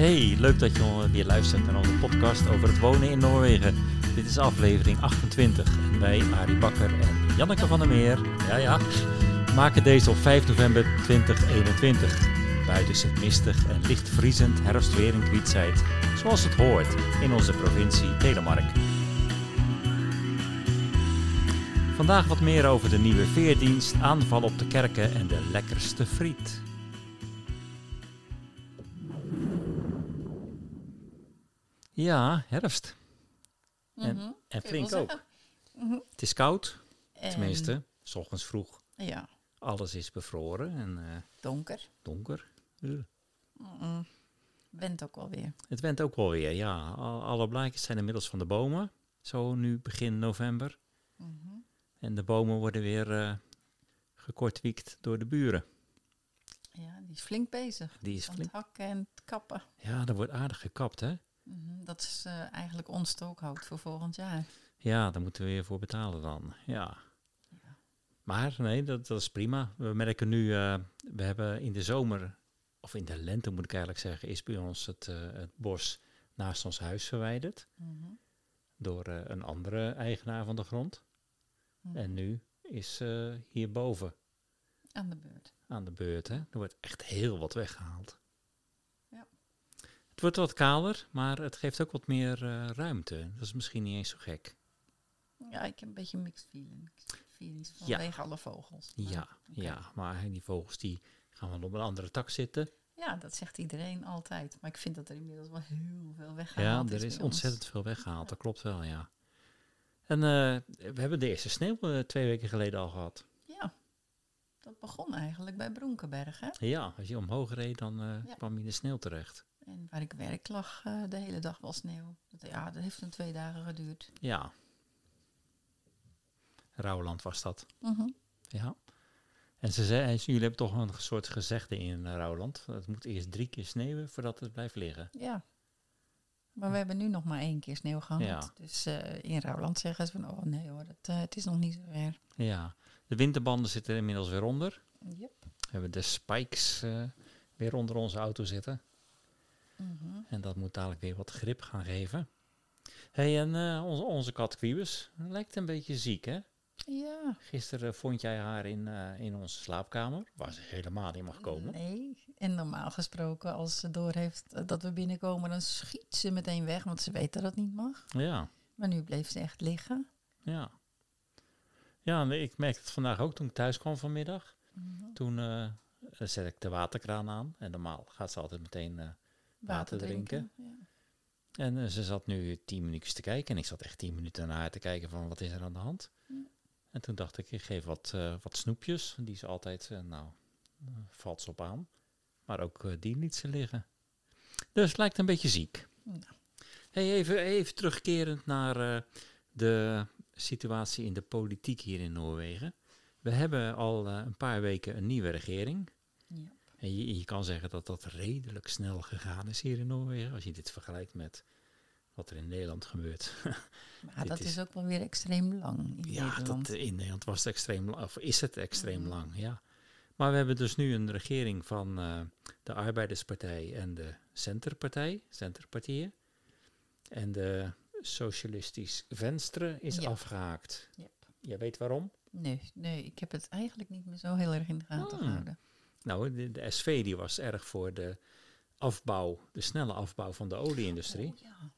Hey, leuk dat je weer luistert naar onze podcast over het wonen in Noorwegen. Dit is aflevering 28 en wij, Arie Bakker en Janneke van der Meer, ja ja, maken deze op 5 november 2021. Buiten is het mistig en licht vriezend herfstweer in Kwietzijd, zoals het hoort in onze provincie Telemark. Vandaag wat meer over de nieuwe veerdienst, aanval op de kerken en de lekkerste friet. Ja, herfst. En, Mhm. en flink ook. Mhm. Het is koud, En- tenminste, s ochtends vroeg. Ja, Alles is bevroren en eh, donker. donker. Mm-mm. Went ook wel weer. Het went ook wel weer, ja. Al- alle blaadjes zijn inmiddels van de bomen. Zo nu begin november. Mhm. En de bomen worden weer eh gekortwiekt door de buren. Ja, die is flink bezig. Die is flink. het hakken en het kappen. Ja, er wordt aardig gekapt, hè? Mhm, Dat is eh, eigenlijk ons stookhout voor volgend jaar. Ja, daar moeten we weer voor betalen dan. Ja. Ja. Maar nee, dat, dat is prima. We merken nu, eh, we hebben in de zomer, of in de lente moet ik eigenlijk zeggen, is bij ons het, eh, het bos naast ons huis verwijderd. Mhm. Door een andere eigenaar van de grond. Mhm. En nu is hierboven Aan de beurt. aan de beurt. Hè? Er wordt echt heel wat weggehaald. Ja. Het wordt wat kaler, maar het geeft ook wat meer eh, ruimte. Dat is misschien niet eens zo gek. Ja, ik heb een beetje mixed feelings. feelings Ja. vanwege alle vogels. Maar- Ja, ja, maar die vogels die gaan wel op een andere tak zitten. Ja, dat zegt iedereen altijd. Maar ik vind dat er inmiddels wel heel veel Ja, weggehaald er is bij ons. ontzettend veel weggehaald, dat klopt wel, ja. En eh, we hebben de eerste sneeuw eh, twee weken geleden al gehad. Ja, dat begon eigenlijk bij Bronkenberg, hè? Ja, als je omhoog reed, dan Ja. kwam je in de sneeuw terecht. En waar ik werk lag eh, de hele dag wel sneeuw. Ja, dat heeft een twee dagen geduurd. Ja. Rauwland was dat, Mhm. ja. En ze zei, jullie hebben toch een soort gezegde in uh, Rauwland. Het moet eerst drie keer sneeuwen voordat het blijft liggen. Ja. Maar we hebben nu nog maar één keer sneeuw gehad. Ja. Dus eh, in Rouwland zeggen ze van, oh nee hoor, eh, het is nog niet zo ver. Ja, de winterbanden zitten er inmiddels weer onder. Yep. We hebben de spikes eh, weer onder onze auto zitten. Mhm. En dat moet dadelijk weer wat grip gaan geven. hey, en eh, onze, onze kat Quibus lijkt een beetje ziek, hè? Ja. Gisteren vond jij haar in, eh, in onze slaapkamer, waar ze helemaal niet mag komen. Nee. En normaal gesproken, als ze doorheeft eh, dat we binnenkomen, dan schiet ze meteen weg, want ze weet dat dat niet mag. Ja, Maar nu bleef ze echt liggen. ja. Ja, nee, ik merkte het vandaag ook toen ik thuis kwam vanmiddag. Mhm. Toen eh, zet ik de waterkraan aan. En normaal gaat ze altijd meteen... Water drinken. Ja. en eh, ze zat nu tien minuutjes te kijken. En ik zat echt tien minuten naar haar te kijken van wat is er aan de hand. Ja. En toen dacht ik, ik geef wat, eh, wat snoepjes. Die ze altijd, eh, nou, valt ze op aan. Maar ook die liet ze liggen. Dus het lijkt een beetje ziek. Hey, even, even terugkerend naar de situatie in de politiek hier in Noorwegen. We hebben al een paar weken een nieuwe regering. En je, je kan zeggen dat dat redelijk snel gegaan is hier in Noorwegen. Als je dit vergelijkt met wat er in Nederland gebeurt. Maar dat is- is ook wel weer extreem lang in ja, Nederland. dat, in Nederland was het extreem, la- of is het extreem Mhm. lang, ja. Maar we hebben dus nu een regering van eh, de Arbeiderspartij en de Centerpartij, Centerpartijen. En de Socialistisch Venstre is afgehaakt. Yep. Jij weet waarom? Nee, nee, ik heb het eigenlijk niet meer zo heel erg in de gaten Hmm. gehouden. Nou, de, de SV die was erg voor de afbouw, de snelle afbouw van de olieindustrie. Oh, ja.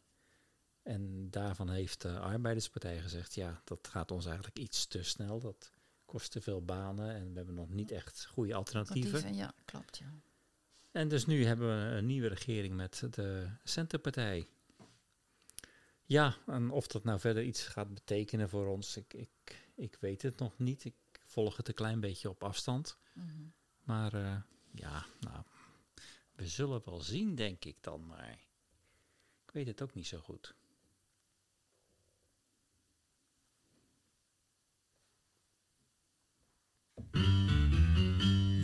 En daarvan heeft de Arbeiderspartij gezegd, ja, dat gaat ons eigenlijk iets te snel. Dat kost te veel banen en we hebben nog niet echt goede alternatieven. Ja, klopt, ja. En dus nu hebben we een nieuwe regering met de Centerpartij. Ja, en of dat nou verder iets gaat betekenen voor ons, ik, ik, ik weet het nog niet. Ik volg het een klein beetje op afstand. Mhm. Maar eh, ja, nou, we zullen wel zien, denk ik dan. Maar ik weet het ook niet zo goed.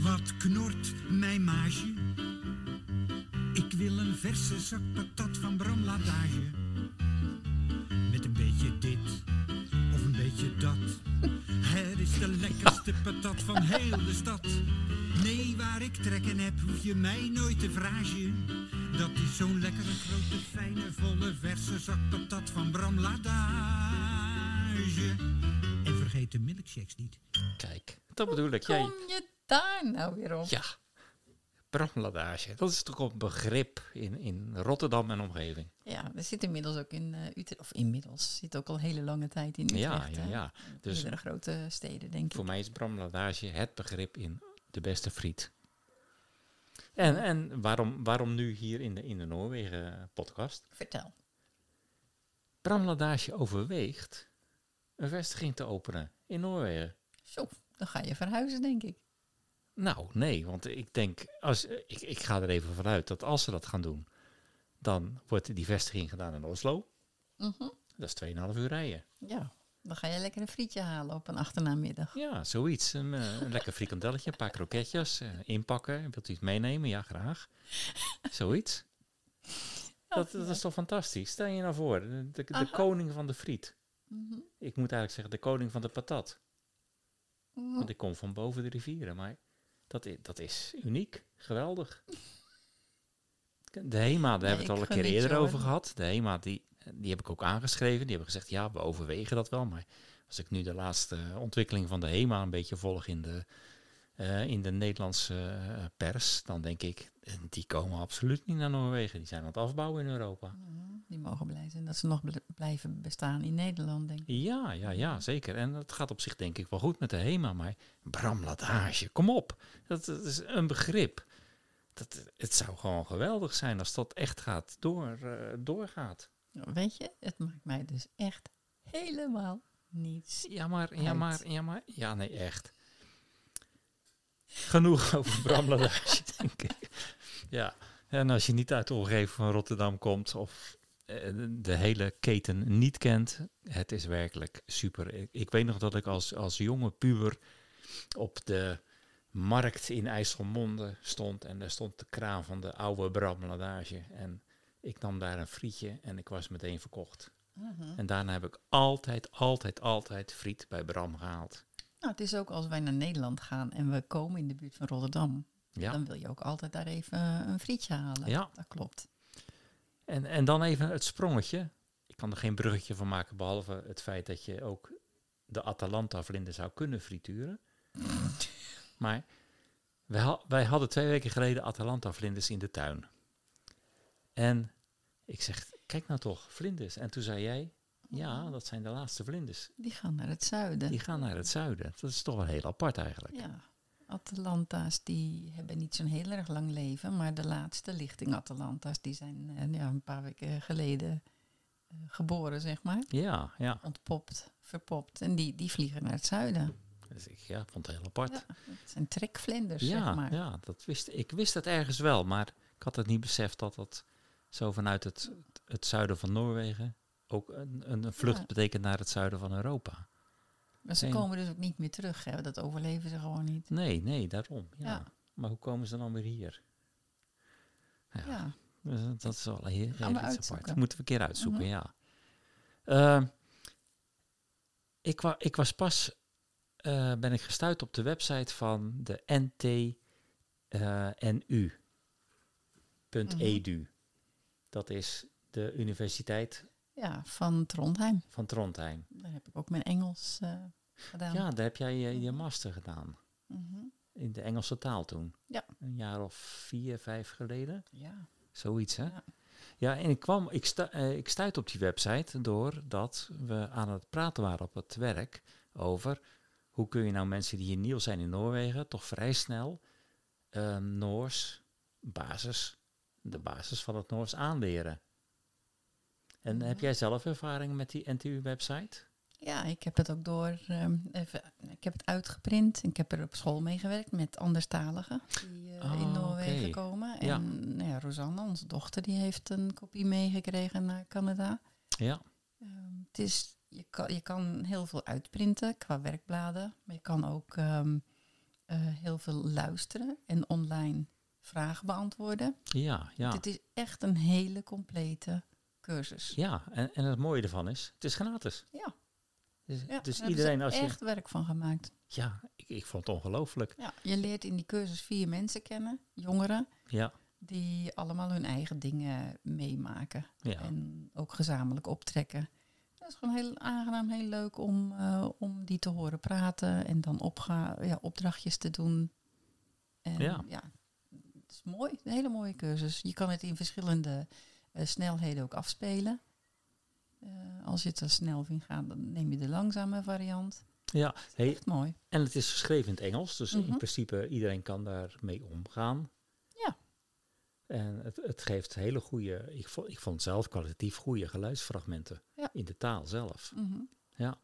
Wat knort mijn maagje? Ik wil een verse zak patat van Bramladage. Met een beetje dit of een beetje dat. Het is de lekkerste patat van heel de stad. Nee, waar ik trekken heb, hoef je mij nooit te vragen. Dat is zo'n lekkere, grote, fijne, volle, verse zak patat van Bram Ladage. En vergeet de milkshakes niet. Kijk, dat bedoel ik. Jij, Kom je daar nou weer op? ja, bramladage. Dat is toch een begrip in, in Rotterdam en omgeving. Ja, we zitten inmiddels ook in eh, Utrecht. Of inmiddels, zit ook al hele lange tijd in Utrecht. Ja, ja, ja. Dus Meerdere grote steden, denk voor ik. mij is bramladage het begrip in de beste friet. En, en waarom, waarom nu hier in de, in de Noorwegen podcast? Vertel. Bramladage overweegt een vestiging te openen in Noorwegen. Zo, dan ga je verhuizen, denk ik. Nou, nee, want ik denk, als, ik, ik ga er even vanuit dat als ze dat gaan doen, dan wordt die vestiging gedaan in Oslo. Mhm. Dat is 2,5 uur rijden. Ja, dan ga je lekker een frietje halen op een achternamiddag. Ja, zoiets. Een, eh, een lekker frikandelletje, een paar kroketjes, eh, inpakken. Wilt u het meenemen? Ja, graag. Zoiets. Dat, dat is toch fantastisch? Stel je nou voor, de, koning van de friet. Mhm. Ik moet eigenlijk zeggen, de koning van de patat. Mhm. Want ik kom van boven de rivieren, maar dat is, dat is uniek. Geweldig. De HEMA, daar hebben we het al een keer eerder over gehad. De HEMA, die, die heb ik ook aangeschreven. Die hebben gezegd, ja, we overwegen dat wel. Maar als ik nu de laatste ontwikkeling van de HEMA een beetje volg in de, eh, in de Nederlandse eh, pers, dan denk ik, die komen absoluut niet naar Noorwegen. Die zijn aan het afbouwen in Europa. Mhm. Die mogen blij zijn dat ze nog bl- blijven bestaan in Nederland, denk ik. Ja, ja, ja, zeker. En dat gaat op zich denk ik wel goed met de HEMA. Maar bramladage, kom op. Dat, dat is een begrip. Dat, het zou gewoon geweldig zijn als dat echt gaat door, eh, doorgaat. Weet je, het maakt mij dus echt helemaal niets. Ja, maar, ja, Uit. maar, ja, maar, ja, nee, echt. Genoeg over bramladage, denk ik. Ja, en als je niet uit de omgeving van Rotterdam komt of eh, de hele keten niet kent, het is werkelijk super. Ik, ik weet nog dat ik als, als jonge puber op de markt in IJsselmonde stond en daar stond de kraan van de oude bramladage. En ik nam daar een frietje en ik was meteen verkocht. Mhm. En daarna heb ik altijd, altijd, altijd friet bij Bram gehaald. Nou, het is ook als wij naar Nederland gaan en we komen in de buurt van Rotterdam, Ja. dan wil je ook altijd daar even eh, een frietje halen. Ja. Dat klopt. En, en dan even het sprongetje. Ik kan er geen bruggetje van maken, behalve het feit dat je ook de Atalanta-vlinder zou kunnen frituren. maar wij, ha- wij hadden twee weken geleden Atalanta-vlinders in de tuin. En ik zeg, kijk nou toch, vlinders. En toen zei jij, ja, dat zijn de laatste vlinders. Die gaan naar het zuiden. Die gaan naar het zuiden. Dat is toch wel heel apart eigenlijk. Ja, Atalanta's die hebben niet zo'n heel erg lang leven, maar de laatste lichting Atalanta's die zijn eh, ja, een paar weken geleden eh, geboren, zeg maar. Ja, ja. Ontpopt, verpopt en die, die vliegen naar het zuiden. Dus ik ja, vond het heel apart. Ja, het zijn trekvlinders, Ja, zeg maar. ja dat wist, ik wist het ergens wel, maar ik had het niet beseft dat dat zo vanuit het, het zuiden van Noorwegen ook een, een vlucht Ja. betekent naar het zuiden van Europa. Maar ze komen dus ook niet meer terug, hè? dat overleven ze gewoon niet. Nee, nee, daarom. Ja. Ja. Maar hoe komen ze dan weer hier? Ja, Ja, dus dat is wel heel, iets uitzoeken. apart. Moeten we een keer uitzoeken, Mhm. ja. Ehm, ik, wa ik was pas, eh, ben ik gestuurd op de website van de eh, NTNU. .edu. Dat is de Universiteit ja, van Trondheim. van Trondheim. Daar heb ik ook mijn Engels eh, gedaan. Ja, daar heb jij je, je master gedaan. Mhm. In de Engelse taal toen. Ja. Een jaar of vier, vijf geleden. ja. Zoiets, hè? Ja. Ja, en ik kwam, ik, sta, eh, ik stuit op die website doordat we aan het praten waren op het werk over hoe kun je nou mensen die hier nieuw zijn in Noorwegen toch vrij snel eh, Noors basis, de basis van het Noors aanleren. En heb jij zelf ervaring met die NTU-website? Ja, ik heb het ook door. ehm, even, ik heb het uitgeprint. Ik heb er op school mee gewerkt met anderstaligen die eh, in Oh, Noorwegen komen. Ja. En nou ja, Rosanne, onze dochter, die heeft een kopie meegekregen naar Canada. Ja, Ehm, het is, je, kan, je kan heel veel uitprinten qua werkbladen. Maar je kan ook ehm, eh, heel veel luisteren en online vragen beantwoorden. ja, ja. Het is echt een hele complete cursus. Ja, en, en het mooie ervan is, het is gratis. Ja. Dus, Ja, dus iedereen als je... echt werk van gemaakt. Ja, ik, ik vond het ongelooflijk. Ja, je leert in die cursus vier mensen kennen, jongeren. Ja, die allemaal hun eigen dingen meemaken. Ja. En ook gezamenlijk optrekken. Dat is gewoon heel aangenaam, heel leuk om, eh, om die te horen praten en dan opga ja, opdrachtjes te doen. En Ja. ja. het is mooi, een hele mooie cursus. Je kan het in verschillende snelheden ook afspelen. Eh, als je te snel vindt gaan, dan neem je de langzame variant. ja. Hey, Echt mooi. en het is geschreven in het Engels, dus in Mhm. principe iedereen kan daarmee omgaan. Ja. En het, het geeft hele goede, ik vond, ik vond zelf kwalitatief goede geluidsfragmenten Ja. in de taal zelf. Mhm. Ja.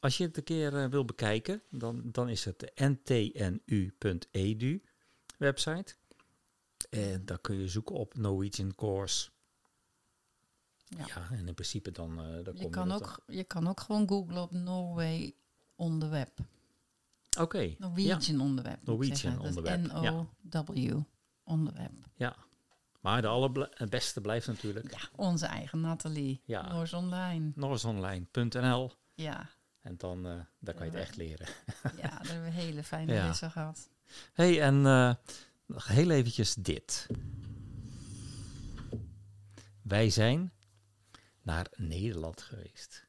Als je het een keer eh, wil bekijken, dan, dan is het de ntnu.edu website. En daar kun je zoeken op Norwegian Course. Ja, Ja. en in principe dan, eh dan kom Je kan, ook, je kan ook gewoon googlen op Norway on the web. Oké, ja, Norwegian on the web. Norwegian on the web, ja. N-O-W on the web. ja. Maar de allerbeste blijft natuurlijk Ja, onze eigen Nathalie. Ja. Noors Online. norsonline.nl. Ja, En dan, eh, daar kan je het echt leren. ja, daar hebben we hele fijne Ja. lessen gehad. hey, en eh, nog heel eventjes dit. Wij zijn naar Nederland geweest.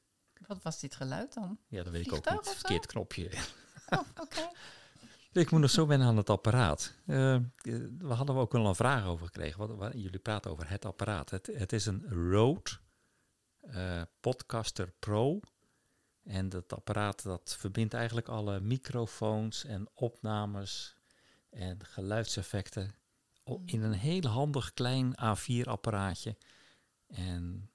Wat was dit geluid dan? Ja, dat weet ik ook niet. Verkeerd knopje. Oh, oké. ik moet nog zo wennen aan het apparaat. Eh, we hadden we ook wel een vraag over gekregen. Wat, jullie praten over het apparaat. Het, het is een Rode eh, Podcaster Pro. En dat apparaat dat verbindt eigenlijk alle microfoons en opnames en geluidseffecten in een heel handig klein A4 apparaatje. En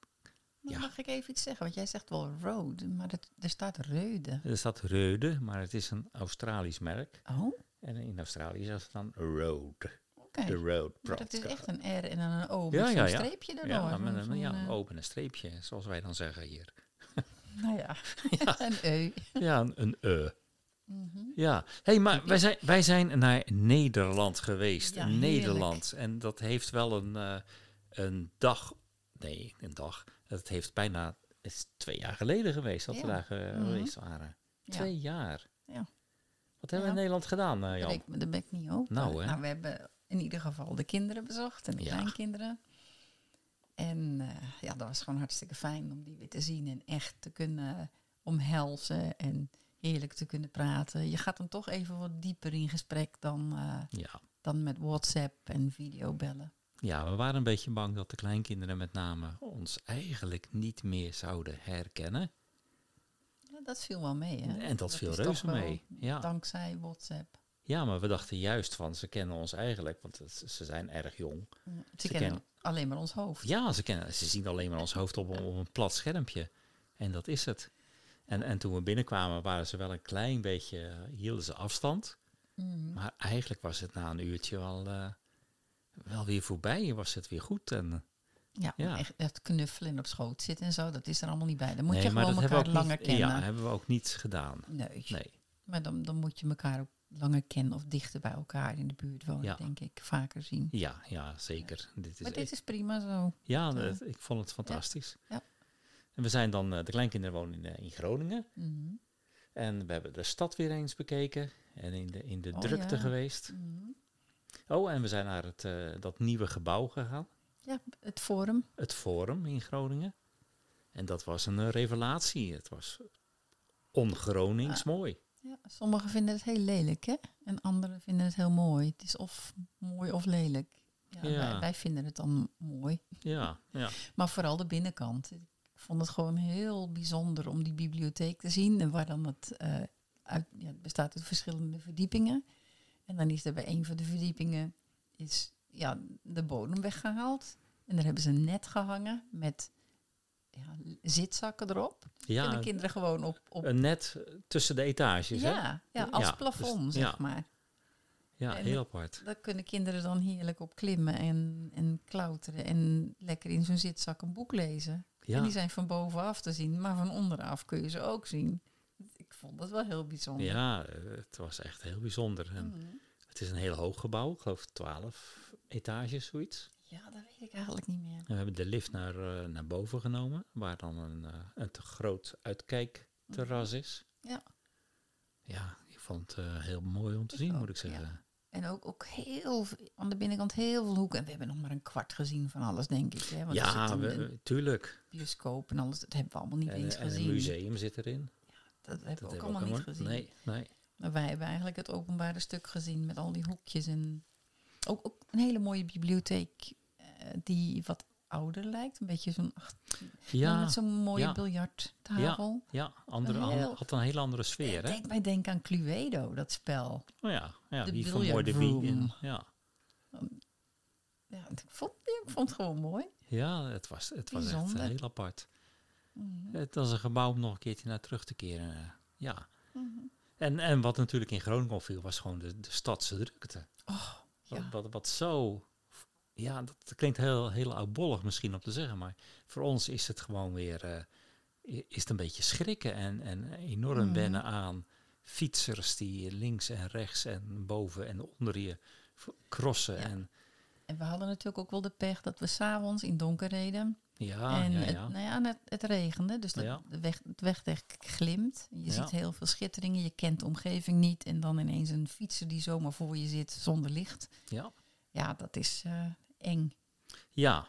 Ja. Mag ik even iets zeggen? Want jij zegt wel road, maar dat, er staat reude. er staat Reude, maar het is een Australisch merk. Oh, En in Australië is het dan Rode. oké. De Rode Maar het is echt een R en dan een O met Ja, ja. streepje erdoor. Ja, met een, ja, een open een streepje, zoals wij dan zeggen hier. Nou ja, een E. Ja, een, een E. Mhm. Ja, hey, maar wij zijn, wij zijn naar Nederland geweest. Ja, Nederland. En dat heeft wel een, eh, een dag. Nee, een dag. Het heeft bijna. Is twee jaar geleden geweest dat we daar Mhm. geweest waren. Twee jaar. Ja. Wat hebben we in Nederland gedaan, Daar Jan? ben ik- ben ik niet open. Nou, hè. we hebben in ieder geval de kinderen bezocht en de kleinkinderen. En eh, ja, dat was gewoon hartstikke fijn om die weer te zien en echt te kunnen omhelzen en heerlijk te kunnen praten. Je gaat dan toch even wat dieper in gesprek dan, eh, Ja. dan met WhatsApp en videobellen. Ja, we waren een beetje bang dat de kleinkinderen met name ons eigenlijk niet meer zouden herkennen. Ja, dat viel wel mee, hè? En dat viel reuze mee, ja. Dankzij WhatsApp. Ja, maar we dachten juist van ze kennen ons eigenlijk, want ze zijn erg jong. Ze, Ze kennen kennen- alleen maar ons hoofd. Ja, ze, kennen, ze zien alleen maar ons hoofd op, een- op een plat schermpje. En dat is het. En, en toen we binnenkwamen waren ze wel een klein beetje, eh, hielden ze afstand. Mhm. Maar eigenlijk was het na een uurtje wel, eh, wel weer voorbij. Was het weer goed. En, Ja, Ja. echt knuffelen en op schoot zitten en zo, dat is er allemaal niet bij. Dan moet nee, je gewoon elkaar langer niet, kennen. Ja, hebben we ook niet gedaan. Nee. Nee. Maar dan, dan moet je elkaar ook langer kennen of dichter bij elkaar in de buurt wonen, Ja. denk ik. Vaker zien. Ja, ja, zeker. Dit is maar echt- dit is prima zo. ja, dat- ik vond het fantastisch. Ja. En we zijn dan, eh, de kleinkinderen wonen in, eh, in Groningen. Mhm. En we hebben de stad weer eens bekeken. En in de, in de Oh, drukte geweest. Mhm. Oh, en we zijn naar het, eh, dat nieuwe gebouw gegaan. Ja, het forum. Het Forum in Groningen. En dat was een eh, revelatie. Het was on-Gronings Ah. mooi. Ja, sommigen vinden het heel lelijk, hè? En anderen vinden het heel mooi. Het is of mooi of lelijk. Ja, Ja. Wij, wij vinden het dan mooi. Ja, ja. Maar vooral de binnenkant. Ik vond het gewoon heel bijzonder om die bibliotheek te zien. En waar dan het, eh, uit, ja, het bestaat uit verschillende verdiepingen. En dan is er bij een van de verdiepingen is, ja, de bodem weggehaald. En daar hebben ze een net gehangen met ja, zitzakken erop. en ja de kinderen gewoon op... op een net tussen de etages. hè? ja, ja, als Ja, plafond, dus- zeg ja. maar. ja En- heel apart. Daar kunnen kinderen dan heerlijk op klimmen en, en klauteren. En lekker in zo'n zitzak een boek lezen. En Ja, die zijn van bovenaf te zien, maar van onderaf kun je ze ook zien. Ik vond dat wel heel bijzonder. ja eh, het was echt heel bijzonder. En Mhm. Het is een heel hoog gebouw. Ik geloof 12 etages, zoiets. Ja, dat weet ik eigenlijk niet meer. En we hebben de lift naar, eh, naar boven genomen. Waar dan een, eh, een te groot uitkijkterras is. Ja. Ja, ik vond het eh, heel mooi om te Ik zien, ook, moet ik ja. zeggen. En ook, ook heel, aan de binnenkant heel veel hoeken. En we hebben nog maar een kwart gezien van alles, denk ik. Hè? Want ja, we- tuurlijk. bioscoop en alles. Dat hebben we allemaal niet En, eens en een gezien. museum zit erin. Dat hebben Dat we ook hebben allemaal niet gezien. Nee, nee. Maar wij hebben eigenlijk het openbare stuk gezien met al die hoekjes. En ook, ook een hele mooie bibliotheek eh, die wat ouder lijkt. Een beetje zo'n Ja, met zo'n mooie ja. biljarttafel. ja andere, Een heel- had een hele andere sfeer, hè? deed mij denken aan Cluedo, dat spel. Oh ja, ja De die vermoorde room. Ja, Ja, ik vond, ik vond het gewoon mooi. ja het was, het was echt Bijzonder. heel apart. Mhm. Het was een gebouw om nog een keertje naar terug te keren. eh, Ja. Mhm. En, en wat natuurlijk in Groningen opviel, was gewoon de, de stadse drukte. Oh, Wat, ja. wat, wat zo... Ja, dat klinkt heel, heel oudbollig misschien om te zeggen, maar voor ons is het gewoon weer... eh, is het een beetje schrikken en, en enorm Mhm. wennen aan fietsers die links en rechts en boven en onder je crossen. Ja. En En we hadden natuurlijk ook wel de pech dat we s'avonds in donker reden. Ja, en ja, Het, ja. nou ja, het, het regende, dus Ja. de weg, het wegdek glimt. Je ziet heel veel schitteringen, je kent de omgeving niet. En dan ineens een fietser die zomaar voor je zit zonder licht. ja. Ja, dat is eh, eng. ja,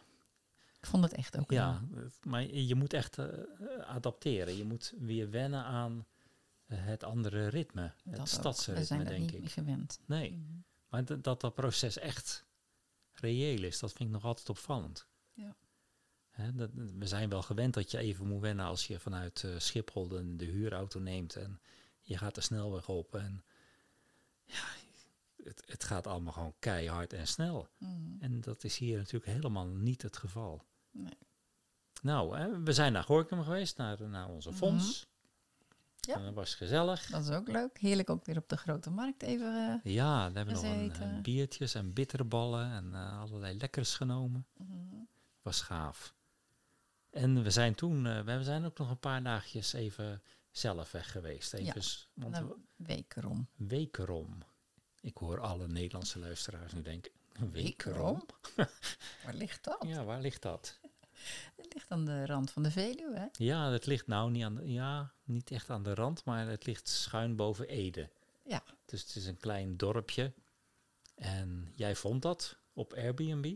Ik vond het echt ook Ja, eng. het- maar je moet echt eh, adapteren. Je moet weer wennen aan het andere ritme, het Dat ook. We stadsritme, zijn dat denk niet ik. meer gewend. Nee, Mhm. maar dat, dat dat proces echt reëel is, dat vind ik nog altijd opvallend. Ja. Dat, we zijn wel gewend dat je even moet wennen als je vanuit eh, Schiphol de, de huurauto neemt en je gaat de snelweg op. En ja, het, het gaat allemaal gewoon keihard en snel. Mhm. En dat is hier natuurlijk helemaal niet het geval. Nee. Nou, hè, we zijn naar Gorkum geweest, naar, naar onze Mhm. fonds. Ja. En dat was gezellig. Dat is ook leuk. Heerlijk ook weer op de grote markt even. eh, Ja, daar hebben we nog een, een biertjes en bitterballen en eh, allerlei lekkers genomen. mhm. Was gaaf. En we zijn toen, eh, we zijn ook nog een paar dagjes even zelf weg geweest. Even, s- want we- wekerom. wekerom. Ik hoor alle Nederlandse luisteraars nu denken, wekerom? Waar ligt dat? Ja, waar ligt dat? Het ligt aan de rand van de Veluwe, hè? Ja, het ligt nou niet, aan de, ja, niet echt aan de rand, maar het ligt schuin boven Ede. Ja. Dus het is een klein dorpje. En jij vond dat op Airbnb?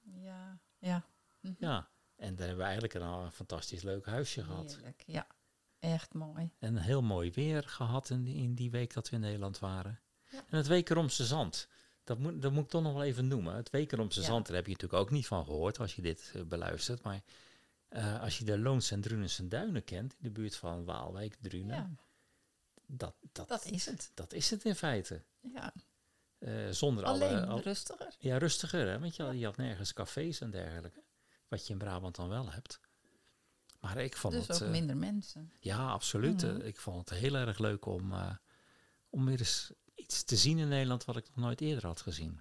Ja. Ja. Mhm. Ja. En daar hebben we eigenlijk een, een fantastisch leuk huisje gehad. Heerlijk, ja. Echt mooi. En heel mooi weer gehad in die, in die week dat we in Nederland waren. Ja. En het Wekeromse Zand. Dat moet, dat moet ik toch nog wel even noemen. Het Wekeromse Ja. Zand, daar heb je natuurlijk ook niet van gehoord als je dit eh, beluistert. Maar eh, als je de Loons en Drunense Duinen kent, in de buurt van Waalwijk, Drunen, Ja, dat, dat, dat is het. dat is het in feite. Ja. Eh, zonder Alleen alle... al- rustiger. ja, rustiger, hè? want je, je had nergens cafés en dergelijke. Wat je in Brabant dan wel hebt. Maar ik vond Dus het... ook eh, minder mensen. ja, absoluut. Mhm. Eh, ik vond het heel erg leuk om, eh, om weer eens iets te zien in Nederland wat ik nog nooit eerder had gezien.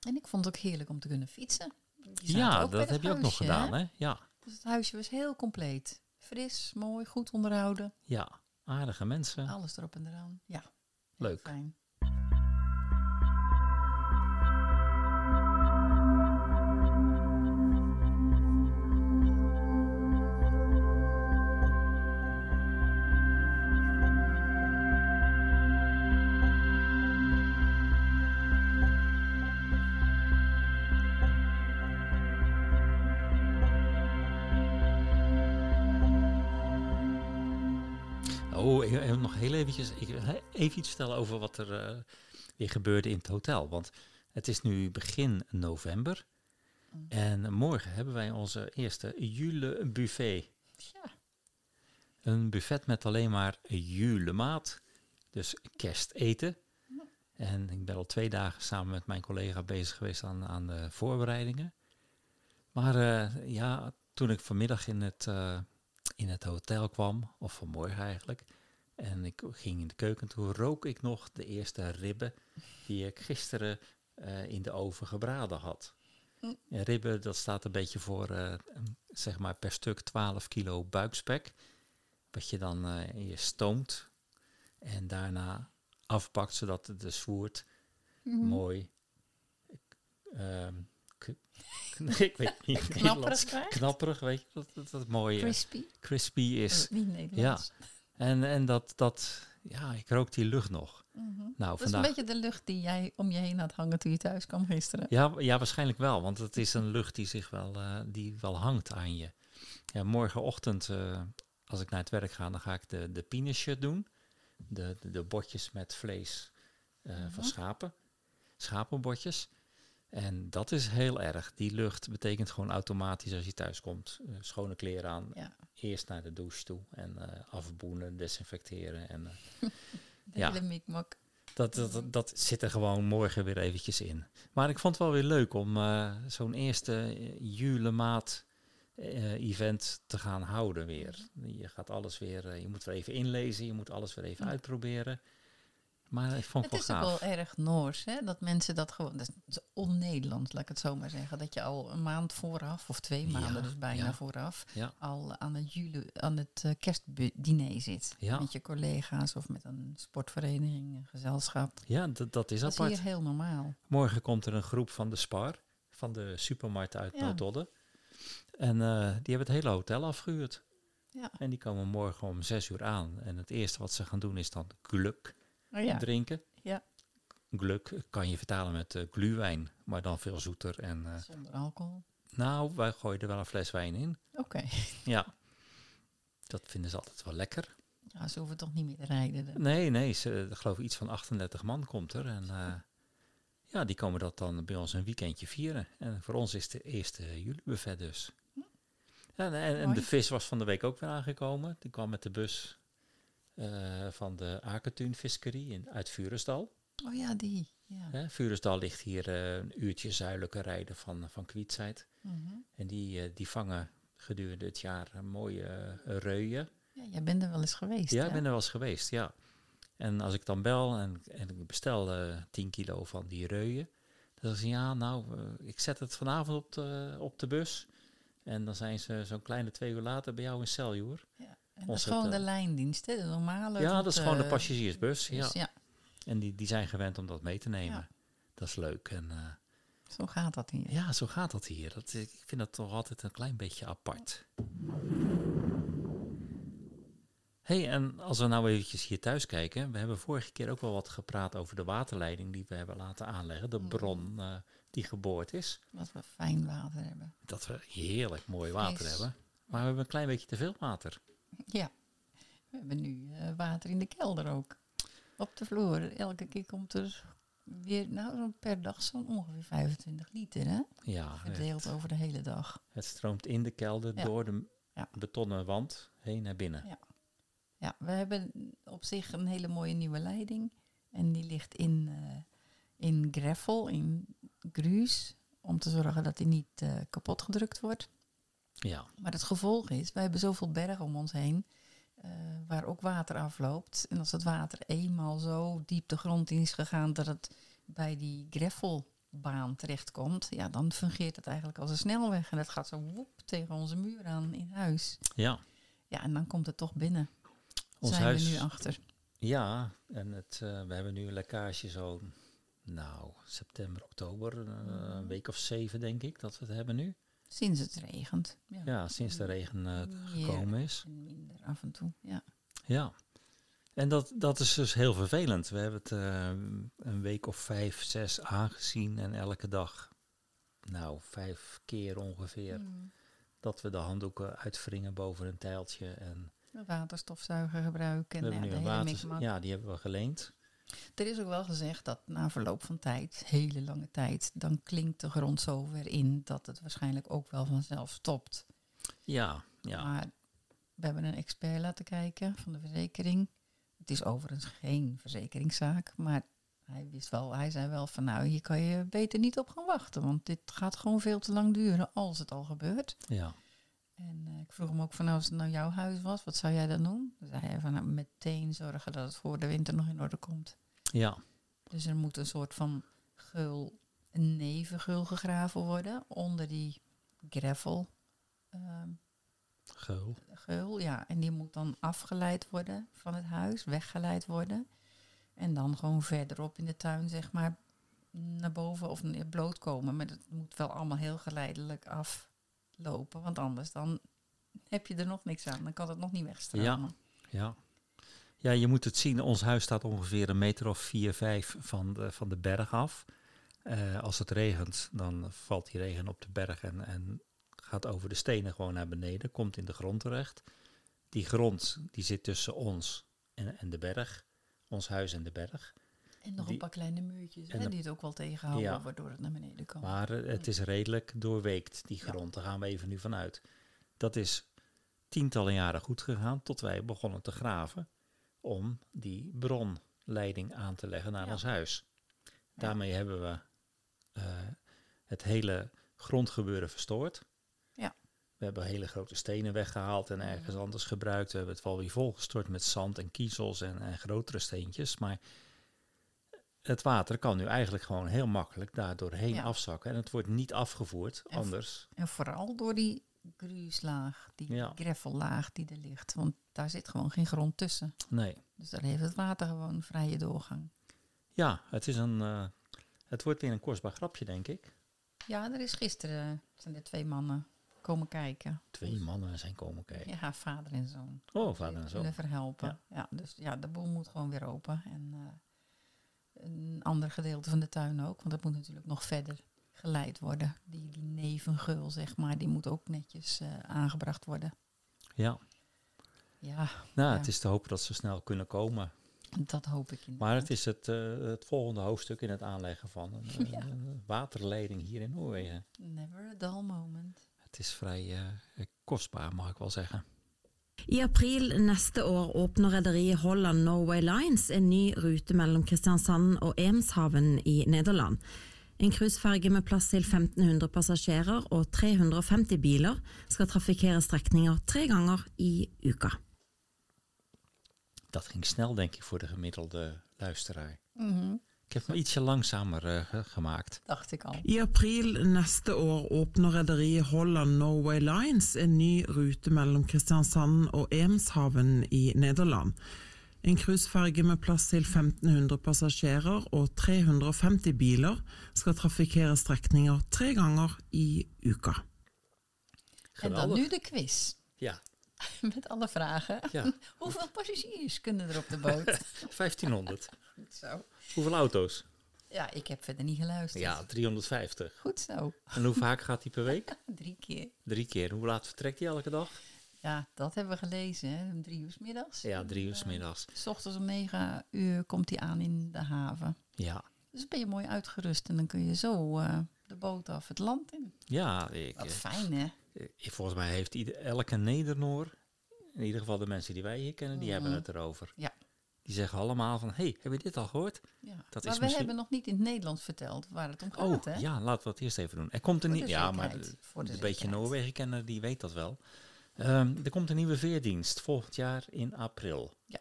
En ik vond het ook heerlijk om te kunnen fietsen. Ja, dat heb je ook nog gedaan, hè? Ja, Dus het huisje was heel compleet. Fris, mooi, goed onderhouden. ja. Aardige mensen. Alles erop en eraan. Ja, Leuk. fijn. Eventjes, ik, wil even iets vertellen over wat er eh, weer gebeurde in het hotel. Want het is nu begin november. Mm. En morgen hebben wij onze eerste jule buffet. Ja, Een buffet met alleen maar julemaat. Dus kersteten. En ik ben al twee dagen samen met mijn collega bezig geweest aan, aan de voorbereidingen. Maar eh, ja, toen ik vanmiddag in het, eh, in het hotel kwam, of vanmorgen eigenlijk, en ik ging in de keuken, toen rook ik nog de eerste ribben die ik gisteren eh, in de oven gebraden had. Mm. En ribben, dat staat een beetje voor, eh, zeg maar per stuk 12 kilo buikspek. Wat je dan eh, je stoomt en daarna afpakt, zodat de zwoerd Mhm. mooi. ik weet niet. knapperig. Knapperig, weet je, dat, dat, dat mooi eh, Crispy. crispy is. Niet Nederlands. En, en dat, dat, ja, ik rook die lucht nog. Mhm. Nou, Dat is vandaag... een beetje de lucht die jij om je heen had hangen toen je thuis kwam gisteren. Ja, ja, waarschijnlijk wel, want het is een lucht die zich wel, eh, die wel hangt aan je. Ja, morgenochtend, eh, als ik naar het werk ga, dan ga ik de, de doen. De, de, de bordjes met vlees eh, van Mhm. schapen. Schapenbordjes. En dat is heel erg. Die lucht betekent gewoon automatisch als je thuis komt. schone kleren aan. Ja. Eerst naar de douche toe. En eh, afboenen, desinfecteren. En eh, De Ja. hele mikmak. dat, dat, dat, zit er gewoon morgen weer eventjes in. Maar ik vond het wel weer leuk om eh, zo'n eerste eh, jule maat event te gaan houden weer. Je gaat alles weer, je moet weer even inlezen, je moet alles weer even uitproberen. Maar ik vond Het het is ook wel erg Noors, hè? dat mensen dat gewoon, dat is on-Nederlands, laat ik het zo maar zeggen. Dat je al een maand vooraf, of twee maanden Ja, dus bijna ja. vooraf, Ja, al aan het, jule, aan het eh, kerstdiner zit. Met je collega's of met een sportvereniging, een gezelschap. ja dat, dat is Dat is apart. hier heel normaal. Morgen komt er een groep van de Spar, van de supermarkt uit. Noord-Odde. En eh, die hebben het hele hotel afgehuurd. Ja. En die komen morgen om zes uur aan. En het eerste wat ze gaan doen is dan gluk Oh ja. drinken. Ja. Gluk kan je vertalen met eh gluwijn, maar dan veel zoeter. En eh, Zonder alcohol. nou, wij gooien er wel een fles wijn in. Oké. Ja, dat vinden ze altijd wel lekker. Ja, ze hoeven toch niet meer te rijden. dan. Nee, nee, ze, ik geloof iets van 38 man komt er. En eh, ja, die komen dat dan bij ons een weekendje vieren. En voor ons is het de eerste juli buffet dus. En, en, en de vis was van de week ook weer aangekomen. Die kwam met de bus eh, van de Akertuin Viskerie in, uit Vuresdal. Oh ja, die. Ja. Hè, Vuresdal ligt hier eh, een uurtje zuidelijke rijden van, van Kwietzijd. Mhm. En die, eh, die vangen gedurende het jaar mooie reuien. ja, jij bent er wel eens geweest. Ja, ik ben er wel eens geweest, ja. En als ik dan bel en, en ik bestel eh 10 kilo van die reuien, dan zeggen ze ja, nou, ik zet het vanavond op de, op de bus. En dan zijn ze zo'n kleine twee uur later bij jou in Celjoer. Ja. Dat is gewoon de eh, lijndienst, hè? de normale. Ja, dat is gewoon de route. passagiersbus. Ja. Dus ja, En die, die zijn gewend om dat mee te nemen. Ja. Dat is leuk. En eh, zo gaat dat hier. ja, zo gaat dat hier. Dat, ik vind dat toch altijd een klein beetje apart. hey, en als we nou eventjes hier thuis kijken. We hebben vorige keer ook wel wat gepraat over de waterleiding die we hebben laten aanleggen. De Mhm. bron eh, die geboord is. Dat we fijn water hebben. Dat we heerlijk mooi water Fris. hebben. Maar we hebben een klein beetje te veel water. Ja, we hebben nu eh, water in de kelder ook. Op de vloer. Elke keer komt er weer, nou per dag zo'n ongeveer 25 liter, hè? Ja, het, Verdeeld over de hele dag. het stroomt in de kelder Ja. door de Ja. betonnen wand heen naar binnen. Ja. Ja, we hebben op zich een hele mooie nieuwe leiding. En die ligt in, eh, in gravel, in gruus. Om te zorgen dat die niet eh, kapot gedrukt wordt. Ja, Maar het gevolg is, wij hebben zoveel bergen om ons heen. eh, waar ook water afloopt. En als het water eenmaal zo diep de grond in is gegaan dat het bij die gravelbaan terechtkomt, ja, dan fungeert het eigenlijk als een snelweg. En het gaat zo woep tegen onze muur aan in huis. ja. Ja, en dan komt het toch binnen. Ons Zijn huis, we nu achter. Ja, en het, eh, we hebben nu een lekkage zo, nou, september, oktober, eh, een week of zeven denk ik dat we het hebben nu. Sinds het regent. Ja. Ja, sinds de regen eh, gekomen is. En minder af en toe. Ja. Ja. En dat, dat is dus heel vervelend. We hebben het eh, een week of vijf, zes aangezien en elke dag, nou, vijf keer ongeveer, Mm. dat we de handdoeken uitwringen boven een tijltje. En waterstofzuiger gebruiken. we En hebben ja, nu de water, ja, die hebben we geleend. Er is ook wel gezegd dat na verloop van tijd, hele lange tijd, dan klinkt de grond zo ver in dat het waarschijnlijk ook wel vanzelf stopt. Ja, ja. Maar we hebben een expert laten kijken van de verzekering. Het is overigens geen verzekeringszaak, maar hij wist wel, hij zei wel van nou, hier kan je beter niet op gaan wachten, want dit gaat gewoon veel te lang duren als het al gebeurt. ja. En eh, ik vroeg hem ook van nou, als het nou jouw huis was, wat zou jij dan doen? Toen zei hij van nou, meteen zorgen dat het voor de winter nog in orde komt. Ja, Dus er moet een soort van geul, een nevengeul gegraven worden onder die gravel ehm, geul. geul. Ja, en die moet dan afgeleid worden van het huis, weggeleid worden. En dan gewoon verderop in de tuin, zeg maar, naar boven of naar bloot komen. Maar dat moet wel allemaal heel geleidelijk aflopen. Want anders dan heb je er nog niks aan. Dan kan het nog niet wegstromen. Ja. Ja, Ja, je moet het zien. Ons huis staat ongeveer een meter of vier, vijf van de, van de berg af. Eh, als het regent, dan valt die regen op de berg en, en gaat over de stenen gewoon naar beneden. Komt in de grond terecht. Die grond die zit tussen ons en, en de berg. Ons huis en de berg. En nog Die- een paar kleine muurtjes en hè, de- die het ook wel tegenhouden, Ja. waardoor het naar beneden kan. Maar eh, het is redelijk doorweekt, die grond. Daar gaan we even nu vanuit. Dat is tientallen jaren goed gegaan tot wij begonnen te graven om die bronleiding aan te leggen naar Ja. ons huis. Daarmee hebben we eh, het hele grondgebeuren verstoord. Ja. We hebben hele grote stenen weggehaald en ergens anders gebruikt. We hebben het wel weer volgestort met zand en kiezels en, en grotere steentjes. Maar het water kan nu eigenlijk gewoon heel makkelijk daar doorheen Ja. afzakken. En het wordt niet afgevoerd, En anders. En vooral door die gruuslaag, die Ja. gravellaag die er ligt. Want daar zit gewoon geen grond tussen. Nee. Dus daar heeft het water gewoon vrije doorgang. Ja, het is een... eh, het wordt weer een kostbaar grapje, denk ik. Ja, er is gisteren zijn er twee mannen komen kijken. Twee mannen zijn komen kijken. Ja, vader en zoon. Oh, vader en zoon. Willen verhelpen. Ja. dus ja, de boel moet gewoon weer open. En eh, een ander gedeelte van de tuin ook. Want dat moet natuurlijk nog verder geleid worden. Die, die nevengeul, zeg maar, die moet ook netjes eh, aangebracht worden. Ja. Ja, Nou, Ja. het is te hopen dat ze snel kunnen komen. dat hoop ik in. Maar het is het, eh, het volgende hoofdstuk in het aanleggen van een, Ja. een waterleiding hier in Noorwegen. Never a dull moment. Het is vrij eh, kostbaar, mag ik wel zeggen. I april neste år åpner rederiet Holland Norway Lines en ny rute mellom Kristiansand og Emshaven i Nederland. En cruiseferge med plass til 1500 passasjerer og 350 biler skal trafikkere strekninger tre ganger i uka. Dat ging snel, denk ik, voor de gemiddelde luisteraar. Mhm, Ik heb hem ietsje langzamer uh, gemaakt. Dacht ik al. I april neste år åpner rederiet Holland Norway Lines en ny rute mellom Kristiansand og Eemshaven i Nederland. En cruiseferge med plass til 1500 passasjerer og 350 biler skal trafikkere strekninger tre ganger i uka. En dan nu de quiz. Ja, Met alle vragen. Ja. Hoeveel passagiers kunnen er op de boot? 1500. Goed zo. Hoeveel auto's? Ja, ik heb verder niet geluisterd. Ja, 350. Goed zo. En hoe vaak gaat hij per week? Drie keer. Drie keer. Hoe laat vertrekt hij elke dag? Ja, dat hebben we gelezen. Hè? Om drie uur 's middags. Ja, drie uur 's middags. S ochtends om negen uur komt hij aan in de haven. Ja, Dus ben je mooi uitgerust en dan kun je zo eh, de boot af het land in. ja ik, Wat eh, fijn, hè? eh, volgens mij heeft ieder, elke Nedernoor, in ieder geval de mensen die wij hier kennen, die hebben het erover. Ja. Die zeggen allemaal van, hey, heb je dit al gehoord? ja. Dat maar is we misschien- hebben nog niet in het Nederlands verteld waar het om gaat, Oh, hè? ja, laten we het eerst even doen. Er komt een Voor nieuw, de ja, maar de, de een beetje zekerheid. Noorwegen kenner die weet dat wel. Ehm, er komt een nieuwe veerdienst volgend jaar in april. Ja.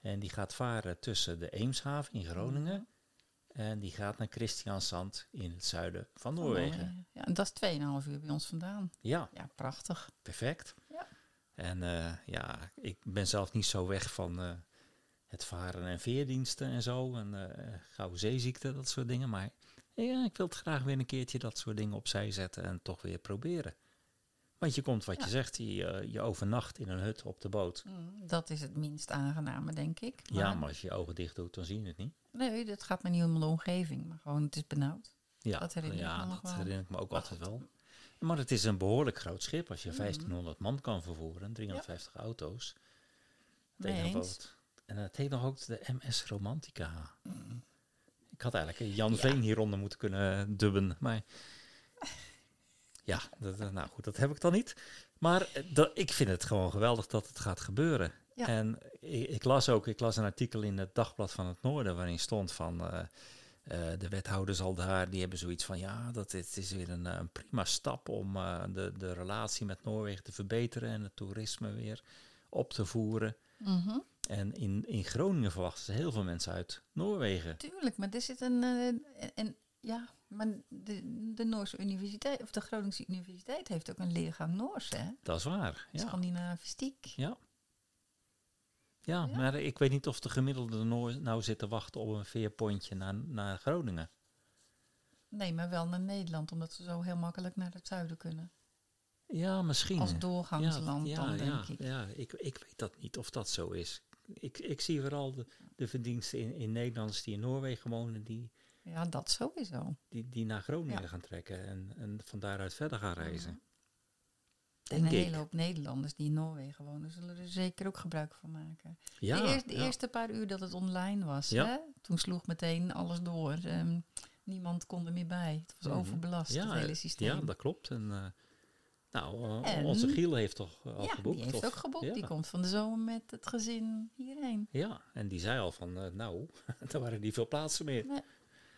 En die gaat varen tussen de Eemshaven in Groningen Mhm. en die gaat naar Christiansand in het zuiden van Van Noorwegen. Ja, en dat is 2,5 uur bij ons vandaan. Ja, Ja, prachtig. perfect. Ja. En eh, ja, ik ben zelf niet zo weg van eh, het varen en veerdiensten en zo. En eh gauw zeeziekte, dat soort dingen. Maar ja, ik wil het graag weer een keertje dat soort dingen opzij zetten en toch weer proberen. Want je komt, wat Ja. je zegt, je, eh, je overnacht in een hut op de boot. Mm, Dat is het minst aangename, denk ik. Ja, maar als je je ogen dicht doet, dan zie je het niet. Nee, dat gaat me niet om de omgeving, maar gewoon het is benauwd. Ja, Dat herinner ik ja, me nog dat herinner ik me ook altijd wel. Maar het is een behoorlijk groot schip als je Mhm. 1500 man kan vervoeren, 350 auto's. Het En het heet nog ook de MS Romantica. Ik had eigenlijk Jan Veen hieronder moeten kunnen dubben, maar ja, dat, eh, nou goed, dat heb ik dan niet. Maar eh, dat, ik vind het gewoon geweldig dat het gaat gebeuren. Ja. En ik, ik las ook, ik las een artikel in het Dagblad van het Noorden waarin stond van eh, de wethouders al daar, die hebben zoiets van ja, dat het is weer een, een prima stap om de, de relatie met Noorwegen te verbeteren en het toerisme weer op te voeren. Mhm. En in, in Groningen verwachten ze heel veel mensen uit Noorwegen. Tuurlijk, maar er zit een. eh, en, ja, maar de, de Noorse Universiteit, of de Groningse Universiteit, heeft ook een leergang Noors, hè? Dat is waar. Ja. Scandinavistiek. Ja. Ja, maar ik weet niet of de gemiddelde Noor nou zit te wachten op een veerpontje naar, naar Groningen. Nee, maar wel naar Nederland, omdat ze zo heel makkelijk naar het zuiden kunnen. Ja, misschien. Als doorgangsland ja, dan, ja, denk ja, ik. Ja, ik, ik weet dat niet of dat zo is. Ik, ik zie vooral de, de verdiensten in, in Nederlanders die in Noorwegen wonen, die, Ja, dat sowieso. die, die naar Groningen Ja. gaan trekken en, en van daaruit verder gaan reizen. En een hele hoop Nederlanders die in Noorwegen wonen, zullen er zeker ook gebruik van maken. Ja, de, eerste, de ja. eerste paar uur dat het online was, Ja. hè? toen sloeg meteen alles door. Ehm, niemand kon er meer bij. Het was Mhm. overbelast, het hele systeem. Ja, dat klopt. En, eh, nou, eh, En- onze Giel heeft toch eh, al Ja, geboekt? die heeft of- ook geboekt. Ja. Die komt van de zomer met het gezin hierheen. Ja, en die zei al van, eh, nou, er waren niet veel plaatsen meer.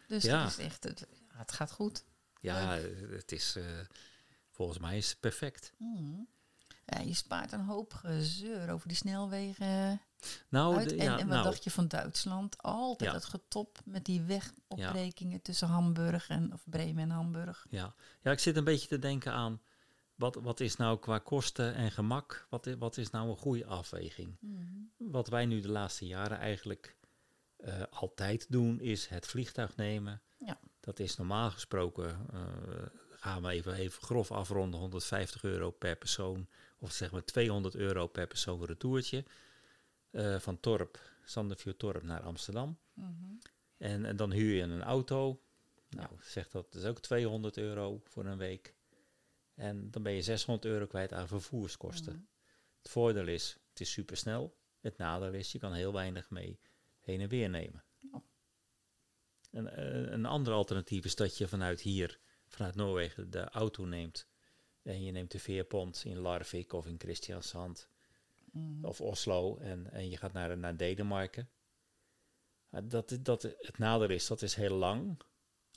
Dus Ja. het is echt, het, ja, het gaat goed. Ja, het is, volgens mij is het perfect. Mhm. Ja, je spaart een hoop gezeur over die snelwegen Nou, uit. de- en, ja, en wat nou, dacht je van Duitsland? Altijd Ja. het getop met die wegopbrekingen tussen Hamburg en of Bremen en Hamburg. Ja. ja, ik zit een beetje te denken aan, wat, wat is nou qua kosten en gemak, wat, i- wat is nou een goede afweging? Wat wij nu de laatste jaren eigenlijk eh, altijd doen, is het vliegtuig nemen. Ja. Dat is normaal gesproken, eh, gaan we even, even grof afronden, 150 euro per persoon. Of zeg maar 200 euro per persoon retourtje. eh, van Torp, Sanderview Torp naar Amsterdam. Mhm. En, en dan huur je een auto. Nou, zeg dat is ook 200 euro voor een week. En dan ben je 600 euro kwijt aan vervoerskosten. Mhm. Het voordeel is, het is supersnel. Het nadeel is, je kan heel weinig mee heen en weer nemen. En, eh, een ander alternatief is dat je vanuit hier, vanuit Noorwegen, de auto neemt. En je neemt de veerpont in Larvik of in Christiansand Mhm. of Oslo en, en je gaat naar, naar Denemarken. Dat, dat, het nadeel is, dat is heel lang.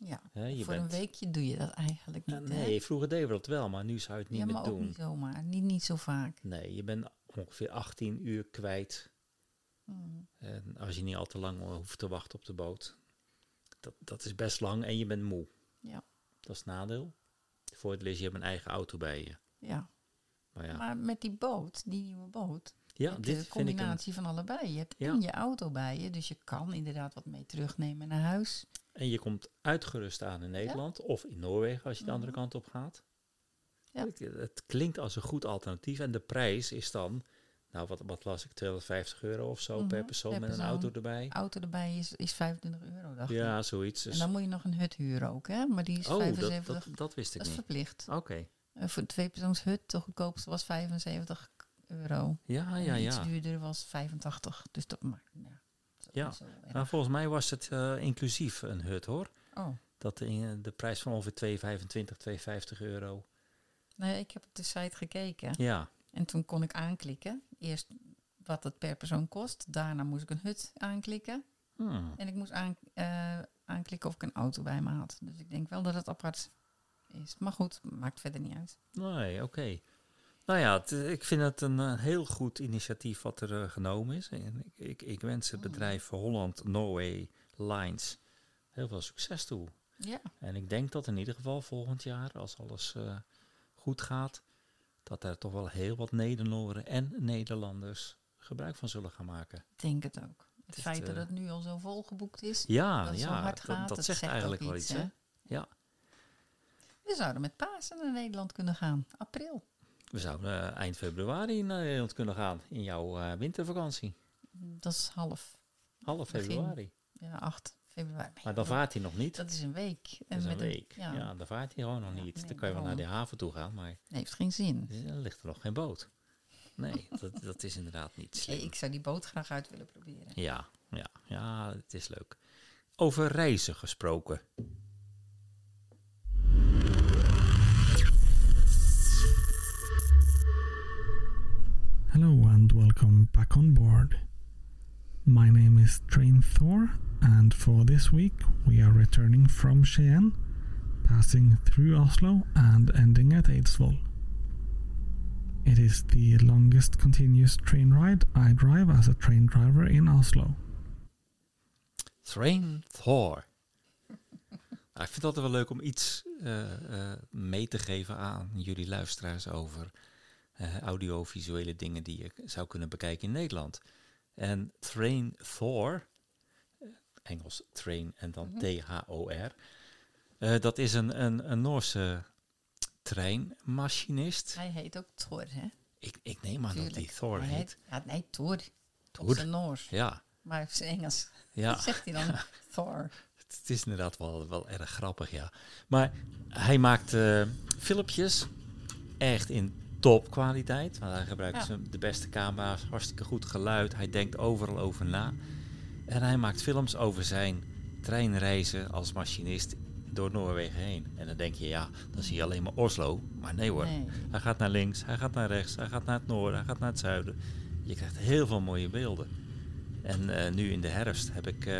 Ja, je voor bent, een weekje doe je dat eigenlijk Ja, niet. nee, vroeger deden we dat wel, maar nu zou je het niet ja, meer maar ook doen. niet zomaar. Niet, niet zo vaak. Nee, je bent ongeveer 18 uur kwijt. Mhm. En als je niet al te lang hoeft te wachten op de boot. Dat, dat is best lang en je bent moe. Ja. Dat is het nadeel. Het voordeel is, je hebt een eigen auto bij je. Ja. Maar ja, Maar met die boot, die nieuwe boot, ja dit de een... combinatie van allebei. Je hebt Ja. en je auto bij je, dus je kan inderdaad wat mee terugnemen naar huis. En je komt uitgerust aan in Nederland of in Noorwegen als je de andere Mhm. kant op gaat. Ja. Het, het klinkt als een goed alternatief. En de prijs is dan, nou wat, wat las ik, 250 euro of zo per Mhm, persoon per met een auto erbij. Auto erbij is, is 25 euro, dacht ik. Ja, zoiets. En Dus, dan moet je nog een hut huren ook, hè? Maar die is oh, dat, 75. dat, dat wist ik dat is niet. verplicht. Oké. Eh, voor een tweepersoonshut, de goedkoopste was 75 euro. Ja, En ja, iets ja. duurder was 85. Dus dat maakt ja, dat Ja. zo. Nou, volgens mij was het eh, inclusief een hut hoor. Oh, Dat de, de prijs van ongeveer 225, 250 euro. nee, ik heb op de site gekeken. Ja, En toen kon ik aanklikken. Eerst wat het per persoon kost. Daarna moest ik een hut aanklikken. Hmm. En ik moest aan, eh, aanklikken of ik een auto bij me had. Dus ik denk wel dat het apart is. Maar goed, maakt verder niet uit. Nee, oké. Nou ja, het- ik vind het een eh, heel goed initiatief wat er eh, genomen is. En ik, ik, ik wens het Mm. bedrijf Holland Norway Lines heel veel succes toe. Ja, En ik denk dat in ieder geval volgend jaar, als alles eh, goed gaat, dat er toch wel heel wat Nedernoren en Nederlanders gebruik van zullen gaan maken. ik denk het ook. Het feit dat eh, het nu al zo volgeboekt is. Ja, dat het zo ja, hard gaat, dat dat zegt zegt eigenlijk wel iets, hè? Ja, We zouden met Pasen naar Nederland kunnen gaan. April. We zouden eh, eind februari naar Nederland kunnen gaan in jouw eh, wintervakantie. Dat is half. Half Begin. februari. Ja, 8 februari. Maar dan vaart hij nog niet. Dat is een week. Dat is een met week. ja, Ja, dan vaart hij gewoon nog Ja, niet. nee, dan kan je wel naar de haven toe gaan, maar heeft geen zin. dan ligt er nog geen boot. Nee, dat, dat is inderdaad niet slim. Nee, ik zou die boot graag uit willen proberen. Ja, ja, ja, het is leuk. Over reizen gesproken. Hello and welcome back on board. My name is Train Thor, and for this week we are returning from Cheyenne, passing through Oslo and ending at Eidsvoll. It is the longest continuous train ride I drive as a train driver in Oslo. Train Thor. Nou, ik vind het altijd wel leuk om iets eh, eh, mee te geven aan jullie luisteraars over eh, audiovisuele dingen die je zou kunnen bekijken in Nederland. En Train Thor, eh, Engels train en dan T-H-O-R, eh, dat is een, een, een Noorse treinmachinist. Hij heet ook Thor, hè? Ik, ik neem aan dat die Thor Hij heet. Ja, nee, Thor. Op Thor. zijn Noors. Ja, Maar op zijn Engels ja. zegt hij dan Thor. Het is inderdaad wel, wel erg grappig, ja. Maar hij maakt filmpjes echt in topkwaliteit. Want hij gebruikt Ja. de beste camera's, hartstikke goed geluid. Hij denkt overal over na. En hij maakt films over zijn treinreizen als machinist door Noorwegen heen. En dan denk je, ja, dan zie je alleen maar Oslo. Maar nee hoor. Nee. Hij gaat naar links, hij gaat naar rechts, hij gaat naar het noorden, hij gaat naar het zuiden. Je krijgt heel veel mooie beelden. En eh, nu in de herfst heb ik eh,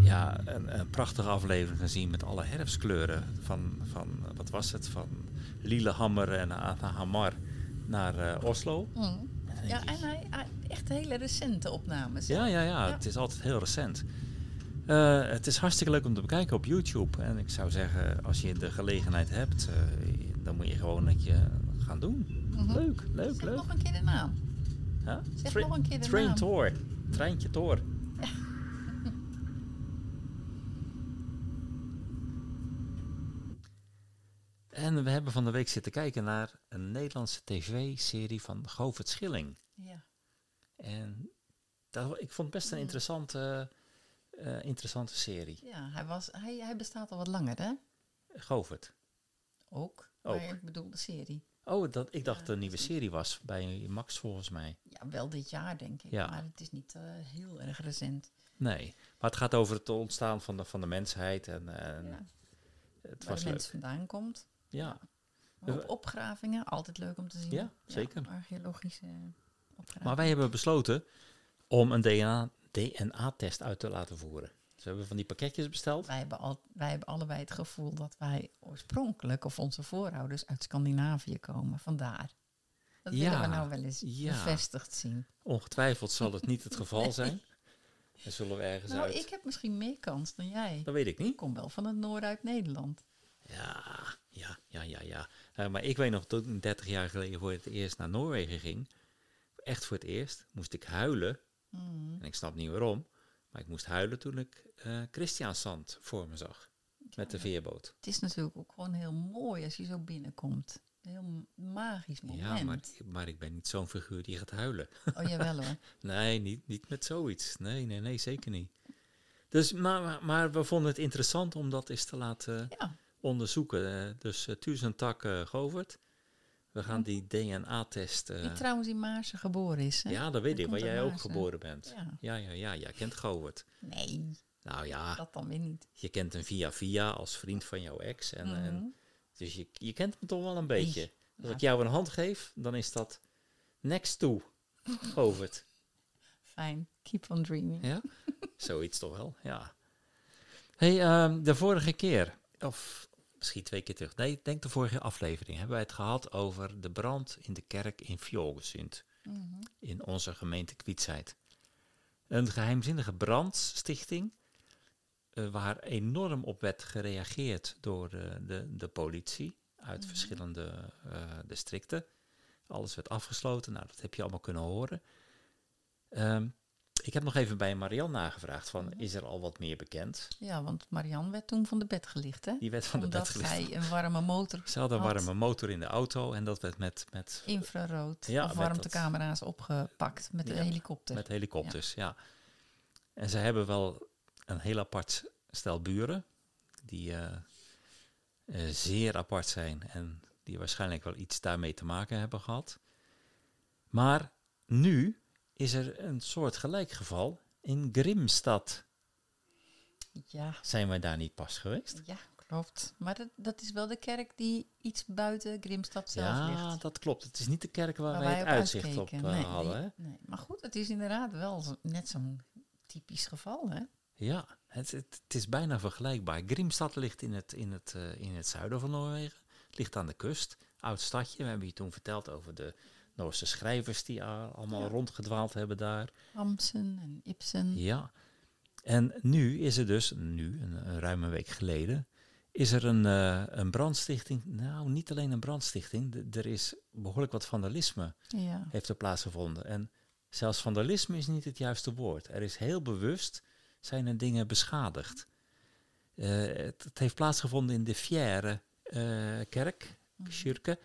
ja, een, een prachtige aflevering gezien met alle herfstkleuren. Van, van wat was het? Van Lillehammer en Ha- Hamar naar eh, Oslo. Mm. En Ja, en hij, hij- echt hele recente opnames. ja, ja, ja, Ja. het is altijd heel recent. Eh, het is hartstikke leuk om te bekijken op YouTube. En ik zou zeggen, als je de gelegenheid hebt, eh, dan moet je gewoon dat je gaan doen. Mhm. Leuk, leuk, Zeg leuk. nog een keer de naam. Zeg nog een keer de Train naam. Tour. Treintje Tour. En we hebben van de week zitten kijken naar een Nederlandse tv-serie van Govert Schilling. Ja. En dat, ik vond het best een interessante, eh, interessante serie. Ja, hij, was, hij, hij bestaat al wat langer, hè? Govert. Ook. Ook. Maar ik bedoel de serie. Oh, dat, ik dacht Ja, dat een nieuwe serie was bij Max volgens mij. Ja, wel dit jaar, denk ik. Ja. Maar het is niet eh, heel erg recent. Nee, maar het gaat over het ontstaan van de, van de mensheid. En, en ja. het Waar was de leuk. mens vandaan komt. Ja, Maar op We- opgravingen, altijd leuk om te zien. Ja, zeker. archeologische opgravingen. Maar wij hebben besloten om een DNA, DNA-test uit te laten voeren. Dus we hebben van die pakketjes besteld. Wij hebben, al, wij hebben allebei het gevoel dat wij oorspronkelijk, of onze voorouders, uit Scandinavië komen. Vandaar. Dat Ja, willen we nou wel eens ja. bevestigd zien. Ongetwijfeld zal het niet het geval zijn. Dan zullen we ergens Nou, uit. ik heb misschien meer kans dan jij. Dat weet ik Ik niet. kom wel van het noorden uit Nederland. Ja, ja, ja, ja, ja. Eh, maar ik weet nog, toen ik 30 jaar geleden voor het eerst naar Noorwegen ging, echt voor het eerst, moest ik huilen. Mm. En ik snap niet waarom, maar ik moest huilen toen ik eh Christiansand voor me zag. Met de veerboot. Het is natuurlijk ook gewoon heel mooi als je zo binnenkomt. Een heel magisch moment. Ja, maar, maar ik ben niet zo'n figuur die gaat huilen. Oh, jawel hoor. Nee, niet, niet met zoiets. Nee, nee, nee, zeker niet. Dus, maar, maar, maar we vonden het interessant om dat eens te laten Ja, onderzoeken. Eh, dus uh, Tak uh, Govert. We gaan die DNA-test... Uh, die trouwens in Maarsen geboren is. Hè? Ja, dat weet ik, waar jij ook geboren bent. Ja. Ja, ja, ja, jij kent Govert. Nee, Nou ja, dat dan weer niet. je kent hem via via als vriend van jouw ex. En, Mhm. en, dus je, je kent hem toch wel een beetje. Als Ja. ik jou een hand geef, dan is dat next to Govert. Fijn, keep on dreaming. Ja, zoiets toch wel, ja. hey, ehm, de vorige keer, of misschien twee keer terug, nee, ik denk de vorige aflevering, hebben wij het gehad over de brand in de kerk in Fjolgesund, Mhm. in onze gemeente Kwietsheid. Een geheimzinnige brandstichting, eh, waar enorm op werd gereageerd door eh, de, de politie uit Mhm. verschillende eh, districten. Alles werd afgesloten, nou dat heb je allemaal kunnen horen. Ehm, ik heb nog even bij Marianne nagevraagd van, is er al wat meer bekend? Ja, want Marianne werd toen van de bed gelicht, hè? Die werd van Omdat de bed gelicht. hij een warme motor Ze hadden een had. warme motor in de auto en dat werd met, met, infrarood Ja, of warmtecamera's opgepakt met Ja, helikopter. met helikopters. Ja. En ze hebben wel een heel apart stel buren, die eh, eh, zeer apart zijn en die waarschijnlijk wel iets daarmee te maken hebben gehad. Maar nu is er een soort gelijkgeval in Grimstad. Ja, Zijn wij daar niet pas geweest? ja, klopt. Maar dat, dat is wel de kerk die iets buiten Grimstad zelf ja, ligt. dat klopt. Het is niet de kerk waar, Waar wij het uitzicht op eh, Nee, hadden. Hè? nee. Maar goed, het is inderdaad wel net zo'n typisch geval, hè? Ja, het, het, het is bijna vergelijkbaar. Grimstad ligt in het, in, het, eh, in het zuiden van Noorwegen. Het ligt aan de kust. Oud stadje. We hebben je toen verteld over de Noorse schrijvers die allemaal Ja. rondgedwaald hebben daar. Amsen en Ibsen. Ja. En nu is er dus, nu, een, een ruime week geleden, is er een, eh, een brandstichting. Nou, niet alleen een brandstichting. d- er is behoorlijk wat vandalisme Ja. heeft er plaatsgevonden. En zelfs vandalisme is niet het juiste woord. Er is heel bewust zijn er dingen beschadigd. Eh, het, het heeft plaatsgevonden in de Fière eh, kerk, Mhm. Schurke.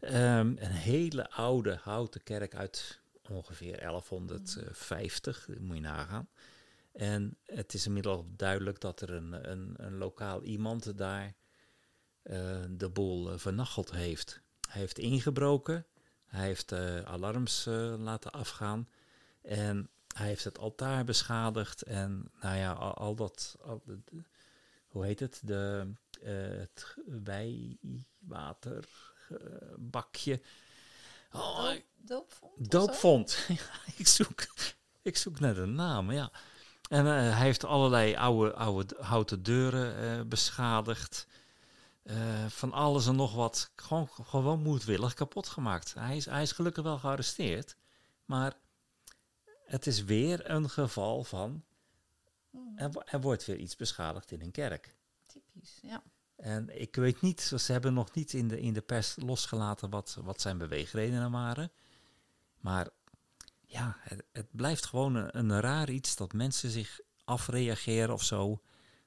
Ehm, een hele oude houten kerk uit ongeveer 1150, dat moet je nagaan. En het is inmiddels duidelijk dat er een, een, een lokaal iemand daar eh, de boel uh, vernacheld heeft. Hij heeft ingebroken, hij heeft uh, alarms laten afgaan en hij heeft het altaar beschadigd en nou ja, al, al dat, al, de, hoe heet het, de, het wijwaterbakje. Oh, doopvond? Doopvond. ik, zoek, ik zoek naar de naam, ja. En uh, hij heeft allerlei oude, oude houten deuren uh, beschadigd. Uh, van alles en nog wat. Gewoon, gewoon moedwillig kapot gemaakt. Hij is, hij is gelukkig wel gearresteerd. Maar het is weer een geval van. Er, er wordt weer iets beschadigd in een kerk. Typisch, ja. En ik weet niet, ze hebben nog niet in de, in de pers losgelaten wat, wat zijn beweegredenen waren. Maar ja, het, het blijft gewoon een, een, raar iets dat mensen zich afreageren of zo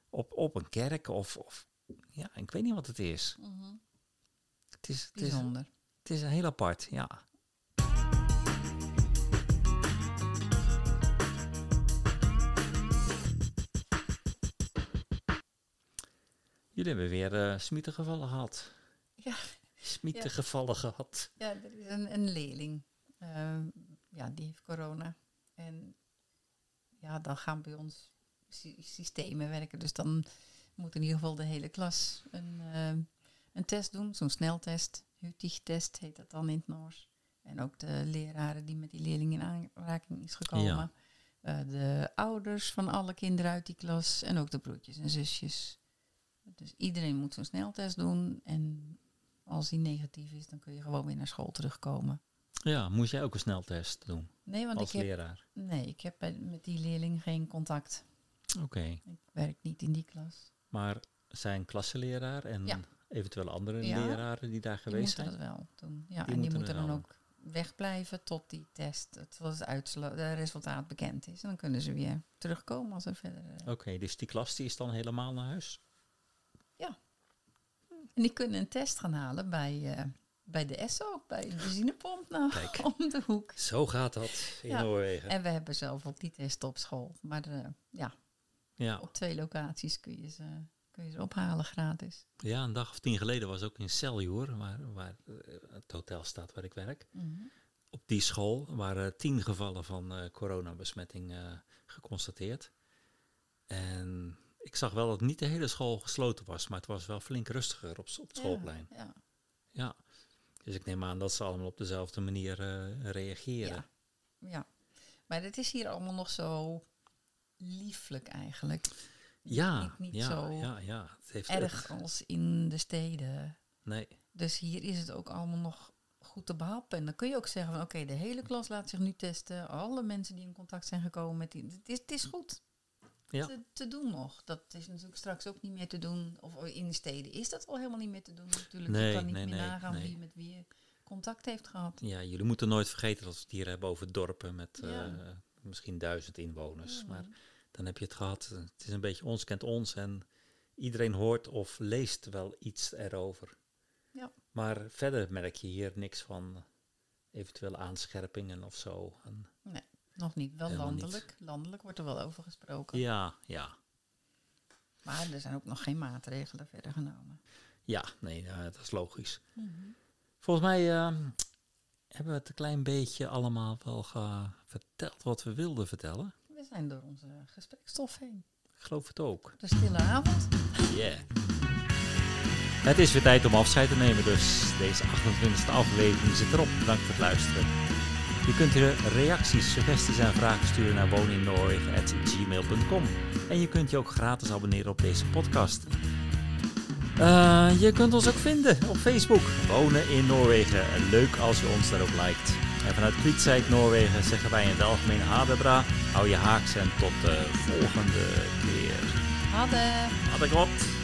op, op een kerk. Of, of ja, ik weet niet wat het is. Mm -hmm. Het is, het Bijzonder. Is, het is heel apart, ja. Jullie hebben weer uh, smietengevallen gehad. Ja. Smietengevallen ja. gehad. Ja, er is een, een leerling. Uh, ja, die heeft corona. En ja, dan gaan bij ons sy systemen werken. Dus dan moet in ieder geval de hele klas een, uh, een test doen. Zo'n sneltest. Hutig-test heet dat dan in het Noors. En ook de leraren die met die leerling in aanraking is gekomen. Ja. Uh, de ouders van alle kinderen uit die klas. En ook de broertjes en zusjes. Dus iedereen moet zo'n sneltest doen. En als die negatief is, dan kun je gewoon weer naar school terugkomen. Ja, moest jij ook een sneltest doen? Nee, want als ik heb, leraar? Nee, ik heb met die leerling geen contact. Oké. Okay. Ik werk niet in die klas. Maar zijn klassenleraar en ja. eventueel andere ja, leraren die daar geweest die zijn? Die moeten dat wel doen. Ja, die en die moeten dan ook wegblijven tot die test, het, het uitslo- de resultaat bekend is. En dan kunnen ze weer terugkomen als er verder... Uh, Oké, okay, dus die klas die is dan helemaal naar huis? En die kunnen een test gaan halen bij, uh, bij de ESSO, bij de benzinepomp nou, Kijk. om de hoek. Zo gaat dat in Ja. Noorwegen. En we hebben zelf ook die test op school. Maar uh, ja, Ja. op twee locaties kun je ze, kun je ze ophalen gratis. ja, een dag of tien geleden was ook in Celjoer, waar, waar uh, het hotel staat waar ik werk. Mm Op die school waren tien gevallen van uh, coronabesmetting uh, geconstateerd. En ik zag wel dat niet de hele school gesloten was, maar het was wel flink rustiger op, op het schoolplein. Ja, ja. Ja. Dus ik neem aan dat ze allemaal op dezelfde manier uh, reageren. Ja. ja. Maar het is hier allemaal nog zo lieflijk eigenlijk. Ja, niet, niet ja, zo ja, ja. Het heeft erg als in de steden. Nee. Dus hier is het ook allemaal nog goed te behappen. En dan kun je ook zeggen van oké, de hele klas laat zich nu testen. Alle mensen die in contact zijn gekomen met die. Het is, het is goed Ja. te, te doen nog. Dat is natuurlijk straks ook niet meer te doen. Of in de steden is dat al helemaal niet meer te doen natuurlijk. Nee, je kan niet nee, meer nee, nagaan nee. wie met wie contact heeft gehad. Ja, jullie moeten nooit vergeten dat we het hier hebben over dorpen met Ja. eh, misschien duizend inwoners. Ja. Maar dan heb je het gehad. Het is een beetje ons kent ons en iedereen hoort of leest wel iets erover. Ja. Maar verder merk je hier niks van eventuele aanscherpingen of zo. En Nog niet, wel Helemaal niet. landelijk. Landelijk wordt er wel over gesproken. ja, ja. Maar er zijn ook nog geen maatregelen verder genomen. Ja, nee, ja, dat is logisch. Volgens mij eh, hebben we het een klein beetje allemaal wel verteld wat we wilden vertellen. We zijn door onze gesprekstof heen. Ik geloof het ook. De stille avond. Yeah. Het is weer tijd om afscheid te nemen, dus deze 28e aflevering zit erop. Bedankt voor het luisteren. Je kunt je reacties, suggesties en vragen sturen naar woninnoorwegen.gmail.com. En je kunt je ook gratis abonneren op deze podcast. Eh, je kunt ons ook vinden op Facebook. Wonen in Noorwegen. Leuk als je ons daar ook liked. En vanuit Kwietsijk, Noorwegen zeggen wij in het algemeen Hadebra. Hou je haaks en tot de volgende keer. Hadden. Had ik wat.